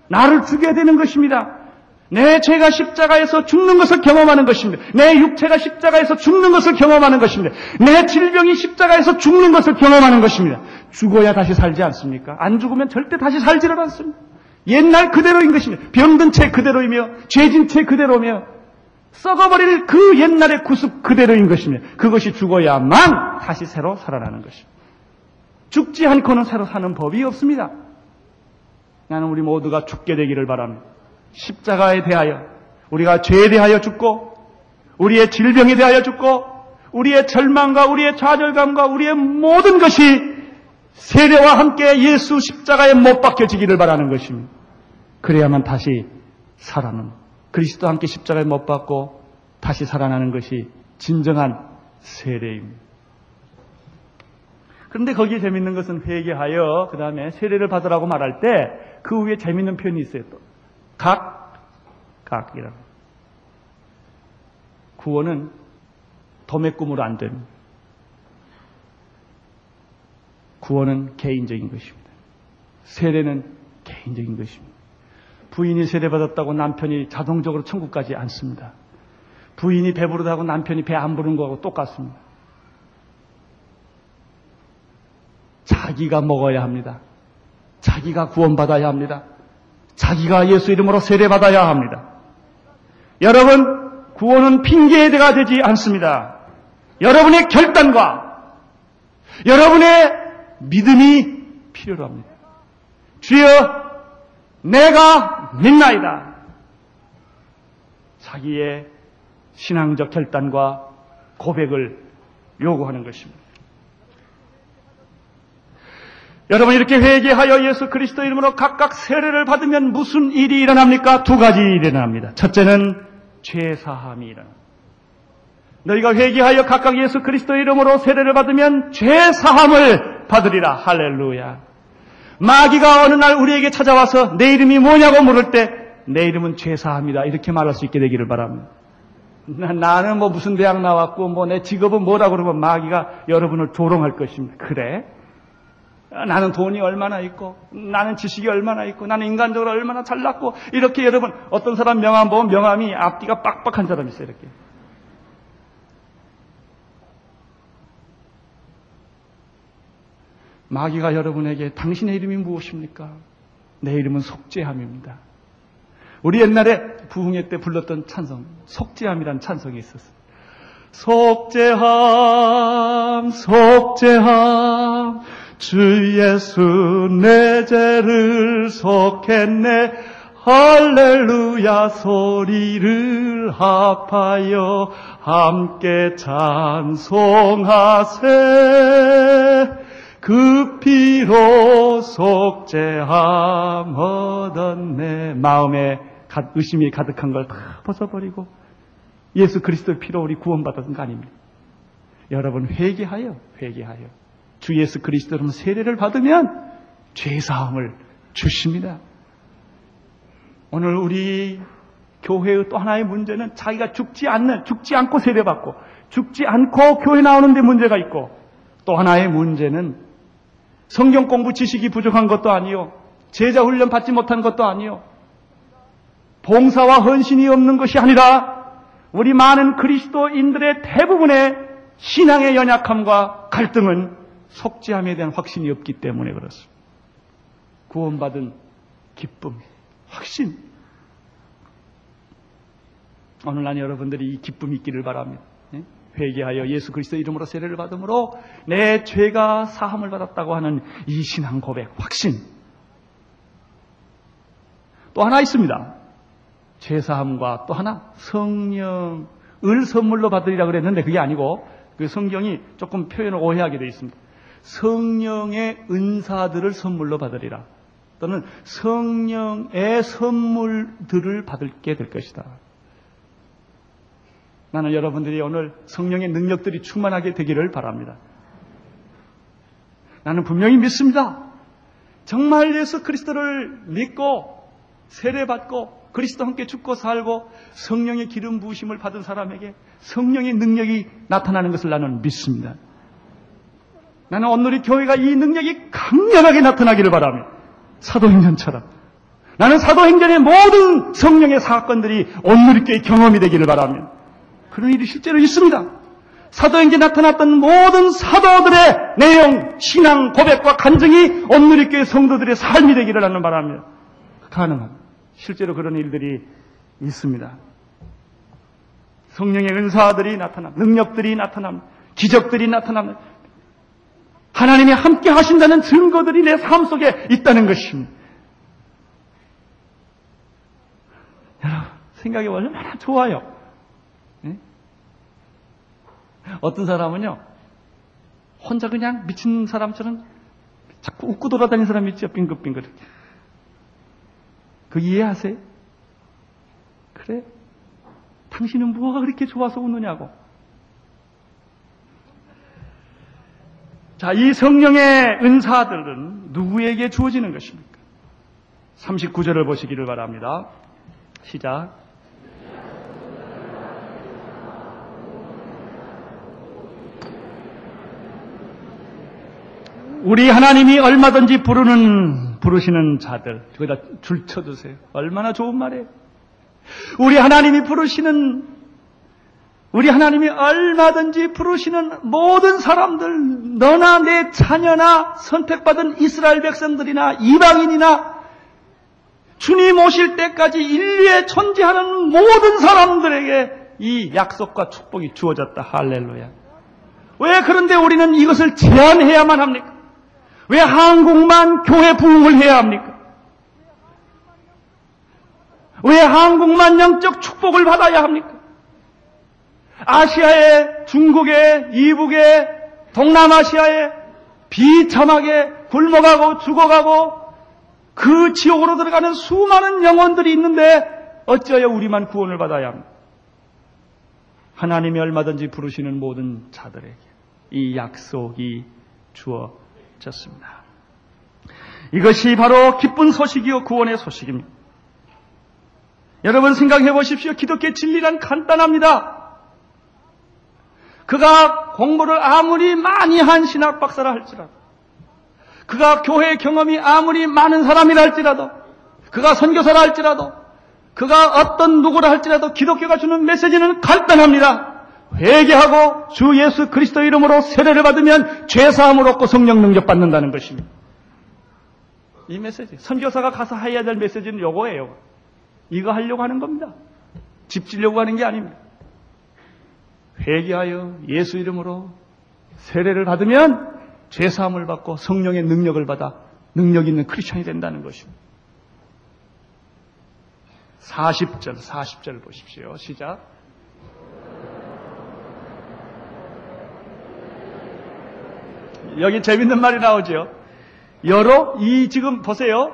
Speaker 2: 나를 죽여야 되는 것입니다. 내 죄가 십자가에서 죽는 것을 경험하는 것입니다. 내 육체가 십자가에서 죽는 것을 경험하는 것입니다. 내 질병이 십자가에서 죽는 것을 경험하는 것입니다. 죽어야 다시 살지 않습니까? 안 죽으면 절대 다시 살지를 않습니다. 옛날 그대로인 것입니다. 병든 채 그대로이며 죄진 채 그대로며 썩어버릴 그 옛날의 구습 그대로인 것입니다. 그것이 죽어야만 다시 새로 살아나는 것입니다. 죽지 않고는 새로 사는 법이 없습니다. 나는 우리 모두가 죽게 되기를 바랍니다. 십자가에 대하여 우리가 죄에 대하여 죽고 우리의 질병에 대하여 죽고 우리의 절망과 우리의 좌절감과 우리의 모든 것이 세례와 함께 예수 십자가에 못 박혀지기를 바라는 것입니다. 그래야만 다시 살아는 그리스도와 함께 십자가에 못 박고 다시 살아나는 것이 진정한 세례입니다. 그런데 거기에 재밌는 것은 회개하여 그 다음에 세례를 받으라고 말할 때 그 위에 재밌는 표현이 있어요. 또. 각, 각이라. 구원은 도매 꿈으로 안 됩니다. 구원은 개인적인 것입니다. 세례는 개인적인 것입니다. 부인이 세례받았다고 남편이 자동적으로 천국 가지 않습니다. 부인이 배부르다고 남편이 배 안 부른 거하고 똑같습니다. 자기가 먹어야 합니다. 자기가 구원받아야 합니다. 자기가 예수 이름으로 세례받아야 합니다. 여러분, 구원은 핑계대가 되지 않습니다. 여러분의 결단과 여러분의 믿음이 필요로 합니다. 주여, 내가 믿나이다. 자기의 신앙적 결단과 고백을 요구하는 것입니다. 여러분 이렇게 회개하여 예수 그리스도 이름으로 각각 세례를 받으면 무슨 일이 일어납니까? 두 가지 일이 일어납니다. 첫째는 죄사함이 일어납니다. 너희가 회개하여 각각 예수 그리스도 이름으로 세례를 받으면 죄사함을 받으리라. 할렐루야. 마귀가 어느 날 우리에게 찾아와서 내 이름이 뭐냐고 물을 때 내 이름은 죄사함이다. 이렇게 말할 수 있게 되기를 바랍니다. 나는 뭐 무슨 대학 나왔고 뭐 내 직업은 뭐라고 그러면 마귀가 여러분을 조롱할 것입니다. 그래? 나는 돈이 얼마나 있고, 나는 지식이 얼마나 있고, 나는 인간적으로 얼마나 잘났고, 이렇게 여러분, 어떤 사람 명함 보면 명함이 앞뒤가 빡빡한 사람이 있어요, 이렇게. 마귀가 여러분에게 당신의 이름이 무엇입니까? 내 이름은 속죄함입니다. 우리 옛날에 부흥회 때 불렀던 찬성, 속죄함이란 찬성이 있었어요. 속죄함, 속죄함, 주 예수 내 죄를 속했네. 할렐루야 소리를 합하여 함께 찬송하세. 그 피로 속죄함 얻었네. 마음에 의심이 가득한 걸 다 벗어버리고 예수 그리스도의 피로 우리 구원받았던 거 아닙니까? 여러분 회개하여 회개하여 주 예수 그리스도로 세례를 받으면 죄사함을 주십니다. 오늘 우리 교회의 또 하나의 문제는 자기가 죽지 않는 죽지 않고 세례받고 죽지 않고 교회 나오는데 문제가 있고 또 하나의 문제는 성경 공부 지식이 부족한 것도 아니요. 제자 훈련 받지 못한 것도 아니요. 봉사와 헌신이 없는 것이 아니라 우리 많은 그리스도인들의 대부분의 신앙의 연약함과 갈등은 속죄함에 대한 확신이 없기 때문에 그렇습니다. 구원받은 기쁨, 확신. 오늘 날 여러분들이 이 기쁨이 있기를 바랍니다. 회개하여 예수 그리스도 이름으로 세례를 받음으로 내 죄가 사함을 받았다고 하는 이 신앙 고백, 확신. 또 하나 있습니다. 죄사함과 또 하나 성령을 선물로 받으리라 그랬는데 그게 아니고 그 성경이 조금 표현을 오해하게 되어 있습니다. 성령의 은사들을 선물로 받으리라. 또는 성령의 선물들을 받게 될 것이다. 나는 여러분들이 오늘 성령의 능력들이 충만하게 되기를 바랍니다. 나는 분명히 믿습니다. 정말 예수 그리스도를 믿고 세례받고 그리스도 함께 죽고 살고 성령의 기름 부으심을 받은 사람에게 성령의 능력이 나타나는 것을 나는 믿습니다. 나는 오늘 이 교회가 이 능력이 강력하게 나타나기를 바랍니다. 사도행전처럼. 나는 사도행전의 모든 성령의 사건들이 오늘 이 경험이 되기를 바랍니다. 그런 일이 실제로 있습니다. 사도행전에 나타났던 모든 사도들의 내용, 신앙, 고백과 간증이 온누리교회 성도들의 삶이 되기를 하는 바랍니다. 가능한 실제로 그런 일들이 있습니다. 성령의 은사들이 나타납 능력들이 나타납 기적들이 나타납니다. 하나님이 함께 하신다는 증거들이 내 삶 속에 있다는 것입니다. 여러분, 생각해 보면 얼마나 좋아요. 어떤 사람은요, 혼자 그냥 미친 사람처럼 자꾸 웃고 돌아다니는 사람 있죠? 빙긋빙긋. 그 이해하세요? 그래? 당신은 뭐가 그렇게 좋아서 웃느냐고. 자, 이 성령의 은사들은 누구에게 주어지는 것입니까? 39절을 보시기를 바랍니다. 시작. 우리 하나님이 얼마든지 부르는 부르시는 자들 거기다 줄 쳐두세요. 얼마나 좋은 말이에요. 우리 하나님이 부르시는 우리 하나님이 얼마든지 부르시는 모든 사람들 너나 내 자녀나 선택받은 이스라엘 백성들이나 이방인이나 주님 오실 때까지 인류에 존재하는 모든 사람들에게 이 약속과 축복이 주어졌다. 할렐루야. 왜 그런데 우리는 이것을 제한해야만 합니까? 왜 한국만 교회 부흥을 해야 합니까? 왜 한국만 영적 축복을 받아야 합니까? 아시아에, 중국에, 이북에, 동남아시아에 비참하게 굶어가고 죽어가고 그 지옥으로 들어가는 수많은 영혼들이 있는데 어찌하여 우리만 구원을 받아야 합니까? 하나님이 얼마든지 부르시는 모든 자들에게 이 약속이 주어 졌습니다. 이것이 바로 기쁜 소식이요 구원의 소식입니다. 여러분 생각해 보십시오. 기독교 진리란 간단합니다. 그가 공부를 아무리 많이 한 신학 박사라 할지라도, 그가 교회 경험이 아무리 많은 사람이라 할지라도, 그가 선교사라 할지라도, 그가 어떤 누구라 할지라도 기독교가 주는 메시지는 간단합니다. 회개하고 주 예수 그리스도 이름으로 세례를 받으면 죄사함을 얻고 성령 능력 받는다는 것입니다. 이 메시지. 선교사가 가서 해야 될 메시지는 요거예요. 이거 하려고 하는 겁니다. 집 지려고 하는 게 아닙니다. 회개하여 예수 이름으로 세례를 받으면 죄사함을 받고 성령의 능력을 받아 능력 있는 크리스천이 된다는 것입니다. 40절, 40절 보십시오. 시작. 여기 재밌는 말이 나오죠. 여러 이 지금 보세요.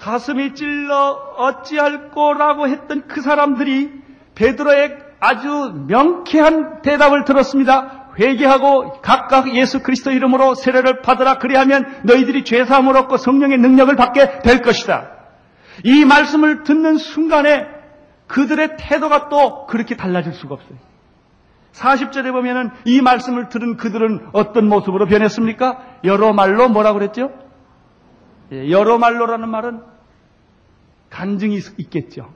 Speaker 2: 가슴이 찔러 어찌할 거라고 했던 그 사람들이 베드로의 아주 명쾌한 대답을 들었습니다. 회개하고 각각 예수 그리스도 이름으로 세례를 받으라 그리하면 너희들이 죄 사함을 얻고 성령의 능력을 받게 될 것이다. 이 말씀을 듣는 순간에 그들의 태도가 또 그렇게 달라질 수가 없어요. 40절에 보면은 이 말씀을 들은 그들은 어떤 모습으로 변했습니까? 여러 말로 뭐라고 그랬죠? 예, 여러 말로라는 말은 간증이 있겠죠.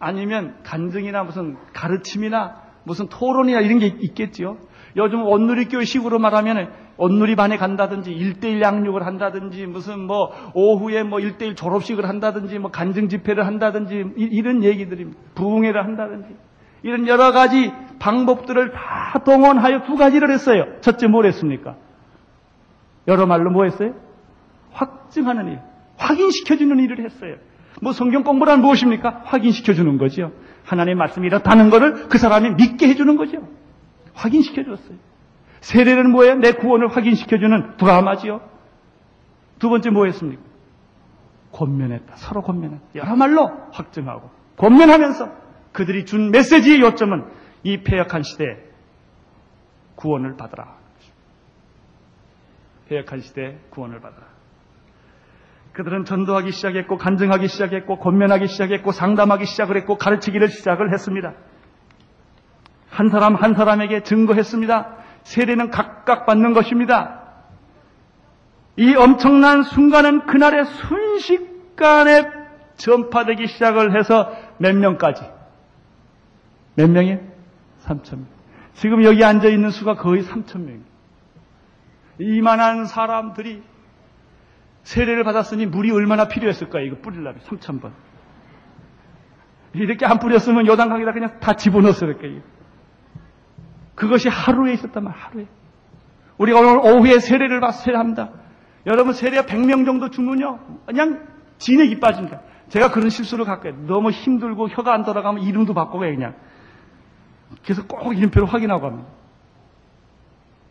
Speaker 2: 아니면 간증이나 무슨 가르침이나 무슨 토론이나 이런 게 있겠죠. 요즘 온누리교회 식으로 말하면 온누리 반에 간다든지 일대일 양육을 한다든지 무슨 뭐 오후에 뭐 일대일 졸업식을 한다든지 뭐 간증 집회를 한다든지 이 런 얘기들입니다. 부흥회를 한다든지 이런 여러 가지 방법들을 다 동원하여 두 가지를 했어요. 첫째 뭘 했습니까? 여러 말로 뭐 했어요? 확증하는 일, 확인시켜주는 일을 했어요. 뭐 성경 공부란 무엇입니까? 확인시켜 주는 거죠. 하나님의 말씀이 이렇다는 것을 그 사람이 믿게 해주는 거죠. 확인시켜 줬어요. 세례는 뭐예요? 내 구원을 확인시켜 주는 브라마지요. 두 번째 뭐 했습니까? 권면했다. 서로 권면했다. 여러 말로 확증하고 권면하면서 그들이 준 메시지의 요점은 이 폐역한 시대에 구원을 받으라. 폐역한 시대에 구원을 받으라. 그들은 전도하기 시작했고 간증하기 시작했고 권면하기 시작했고 상담하기 시작을 했고 가르치기를 시작을 했습니다. 한 사람 한 사람에게 증거했습니다. 세례는 각각 받는 것입니다. 이 엄청난 순간은 그날의 순식간에 전파되기 시작을 해서 몇 명까지? 몇 명이에요? 3천 명. 지금 여기 앉아 있는 수가 거의 3천 명입니다. 이만한 사람들이 세례를 받았으니 물이 얼마나 필요했을까요? 이거 뿌리려면 3천 번. 이렇게 안 뿌렸으면 요단강에다 그냥 다 집어넣었을 거예요. 그것이 하루에 있었단 말, 하루에. 우리가 오늘 오후에 세례를 받, 세례합니다. 여러분, 세례가 100명 정도 주면요. 그냥 진액이 빠집니다. 제가 그런 실수를 갖고 너무 힘들고 혀가 안 돌아가면 이름도 바꾸고 그냥. 그래서 꼭 이름표를 확인하고 합니다.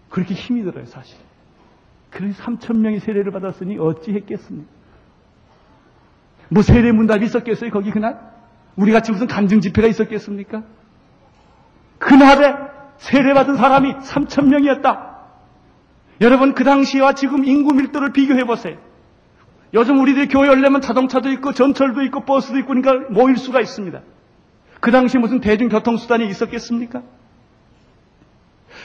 Speaker 2: 그렇게 힘이 들어요, 사실. 그래서 3천 명이 세례를 받았으니 어찌 했겠습니까? 뭐 세례 문답이 있었겠어요, 거기 그날? 우리 같이 무슨 간증 집회가 있었겠습니까? 그날에 세례 받은 사람이 3천 명이었다. 여러분 그 당시와 지금 인구 밀도를 비교해 보세요. 요즘 우리들 교회 열려면 자동차도 있고 전철도 있고 버스도 있고 그러니까 모일 수가 있습니다. 그 당시 무슨 대중교통수단이 있었겠습니까?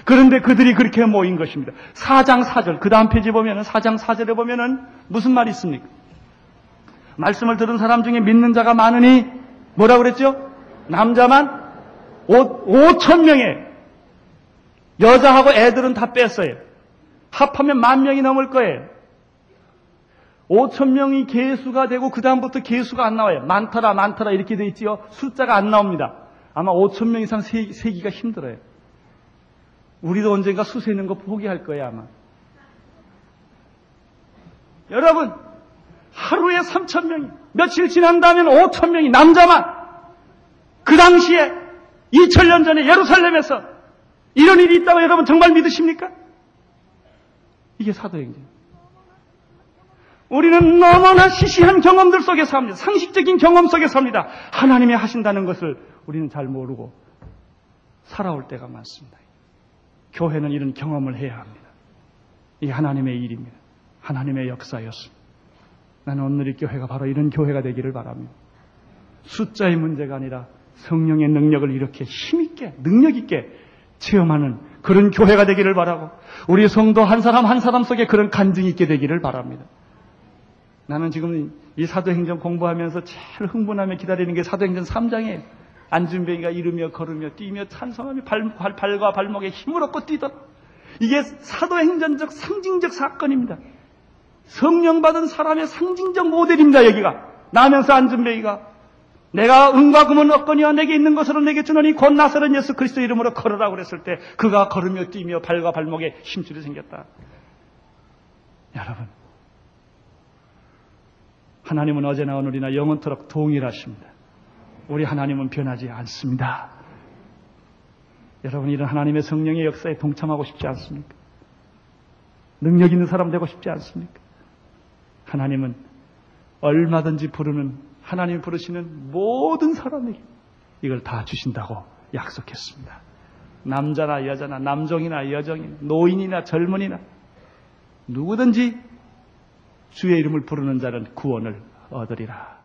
Speaker 2: 그런데 그들이 그렇게 모인 것입니다. 4장 4절, 그 다음 페이지 보면은 4장 4절에 보면은 무슨 말이 있습니까? 말씀을 들은 사람 중에 믿는 자가 많으니 뭐라 그랬죠? 남자만 5, 5천 명에 여자하고 애들은 다 뺐어요. 합하면 만 명이 넘을 거예요. 5천 명이 개수가 되고 그 다음부터 개수가 안 나와요. 많더라 많더라 이렇게 돼 있지요. 숫자가 안 나옵니다. 아마 5천 명 이상 세, 세기가 힘들어요. 우리도 언젠가 수 세는 거 포기할 거예요 아마. 여러분 하루에 3천 명이 며칠 지난다면 5천 명이 남자만 그 당시에 2000년 전에 예루살렘에서 이런 일이 있다고 여러분 정말 믿으십니까? 이게 사도행전. 우리는 너무나 시시한 경험들 속에 삽니다. 상식적인 경험 속에 삽니다. 하나님이 하신다는 것을 우리는 잘 모르고 살아올 때가 많습니다. 교회는 이런 경험을 해야 합니다. 이게 하나님의 일입니다. 하나님의 역사였습니다. 나는 오늘의 교회가 바로 이런 교회가 되기를 바랍니다. 숫자의 문제가 아니라 성령의 능력을 이렇게 힘있게, 능력있게 체험하는 그런 교회가 되기를 바라고 우리 성도 한 사람 한 사람 속에 그런 간증이 있게 되기를 바랍니다. 나는 지금 이 사도행전 공부하면서 제일 흥분하며 기다리는 게 사도행전 3장이에요. 안준뱅이가 이르며 걸으며 뛰며 찬성하며 발, 발, 발 과 발목에 힘을 얻고 뛰더라. 이게 사도행전적 상징적 사건입니다. 성령 받은 사람의 상징적 모델입니다, 여기가. 나면서 안준뱅이가 내가 은과 금은 없거니와 내게 있는 것으로 내게 주노니 곧 나서는 예수 그리스도 이름으로 걸으라 그랬을 때 그가 걸으며 뛰며 발과 발목에 힘줄이 생겼다. 여러분, 하나님은 어제나 오늘이나 영원토록 동일하십니다. 우리 하나님은 변하지 않습니다. 여러분 이런 하나님의 성령의 역사에 동참하고 싶지 않습니까? 능력 있는 사람 되고 싶지 않습니까? 하나님은 얼마든지 부르는 하나님 부르시는 모든 사람에게 이걸 다 주신다고 약속했습니다. 남자나 여자나 남종이나 여종이나 노인이나 젊은이나 누구든지 주의 이름을 부르는 자는 구원을 얻으리라.